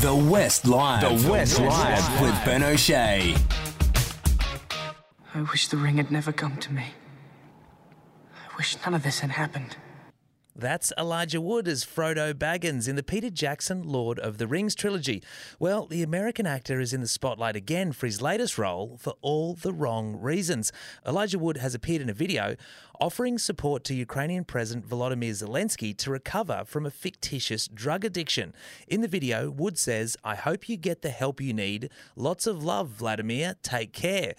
The West Live. The West Live with Ben O'Shea. I wish the ring had never come to me. I wish none of this had happened. That's Elijah Wood as Frodo Baggins in the Peter Jackson Lord of the Rings trilogy. Well, the American actor is in the spotlight again for his latest role for all the wrong reasons. Elijah Wood has appeared in a video offering support to Ukrainian President Volodymyr Zelensky to recover from a fictitious drug addiction. In the video, Wood says, I hope you get the help you need. Lots of love, Vladimir. Take care.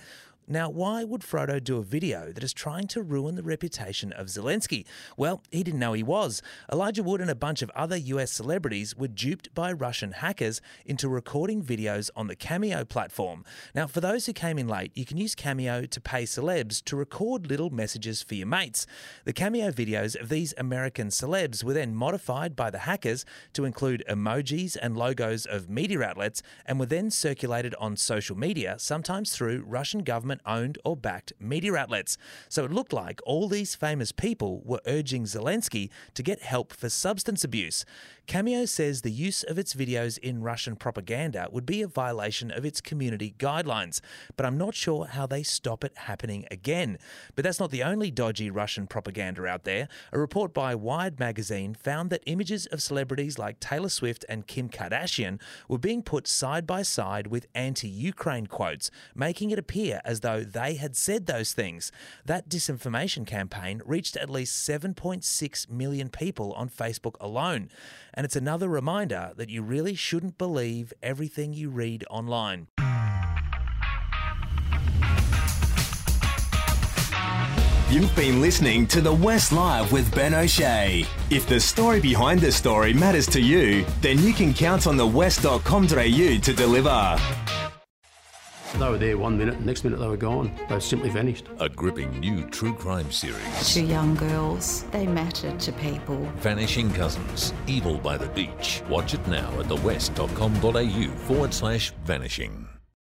Now, why would Frodo do a video that is trying to ruin the reputation of Zelensky? Well, he didn't know he was. Elijah Wood and a bunch of other US celebrities were duped by Russian hackers into recording videos on the Cameo platform. Now, for those who came in late, you can use Cameo to pay celebs to record little messages for your mates. The Cameo videos of these American celebs were then modified by the hackers to include emojis and logos of media outlets and were then circulated on social media, sometimes through Russian government owned or backed media outlets. So it looked like all these famous people were urging Zelensky to get help for substance abuse. Cameo says the use of its videos in Russian propaganda would be a violation of its community guidelines, but I'm not sure how they stop it happening again. But that's not the only dodgy Russian propaganda out there. A report by Wired magazine found that images of celebrities like Taylor Swift and Kim Kardashian were being put side by side with anti Ukraine quotes, making it appear as though they had said those things. That disinformation campaign reached at least 7.6 million people on Facebook alone. And it's another reminder that you really shouldn't believe everything you read online. You've been listening to The West Live with Ben O'Shea. If the story behind the story matters to you, then you can count on thewest.com.au to deliver. They were there one minute, the next minute they were gone. They simply vanished. A gripping new true crime series. Two young girls, they mattered to people. Vanishing Cousins, Evil by the Beach. Watch it now at thewest.com.au forward slash vanishing.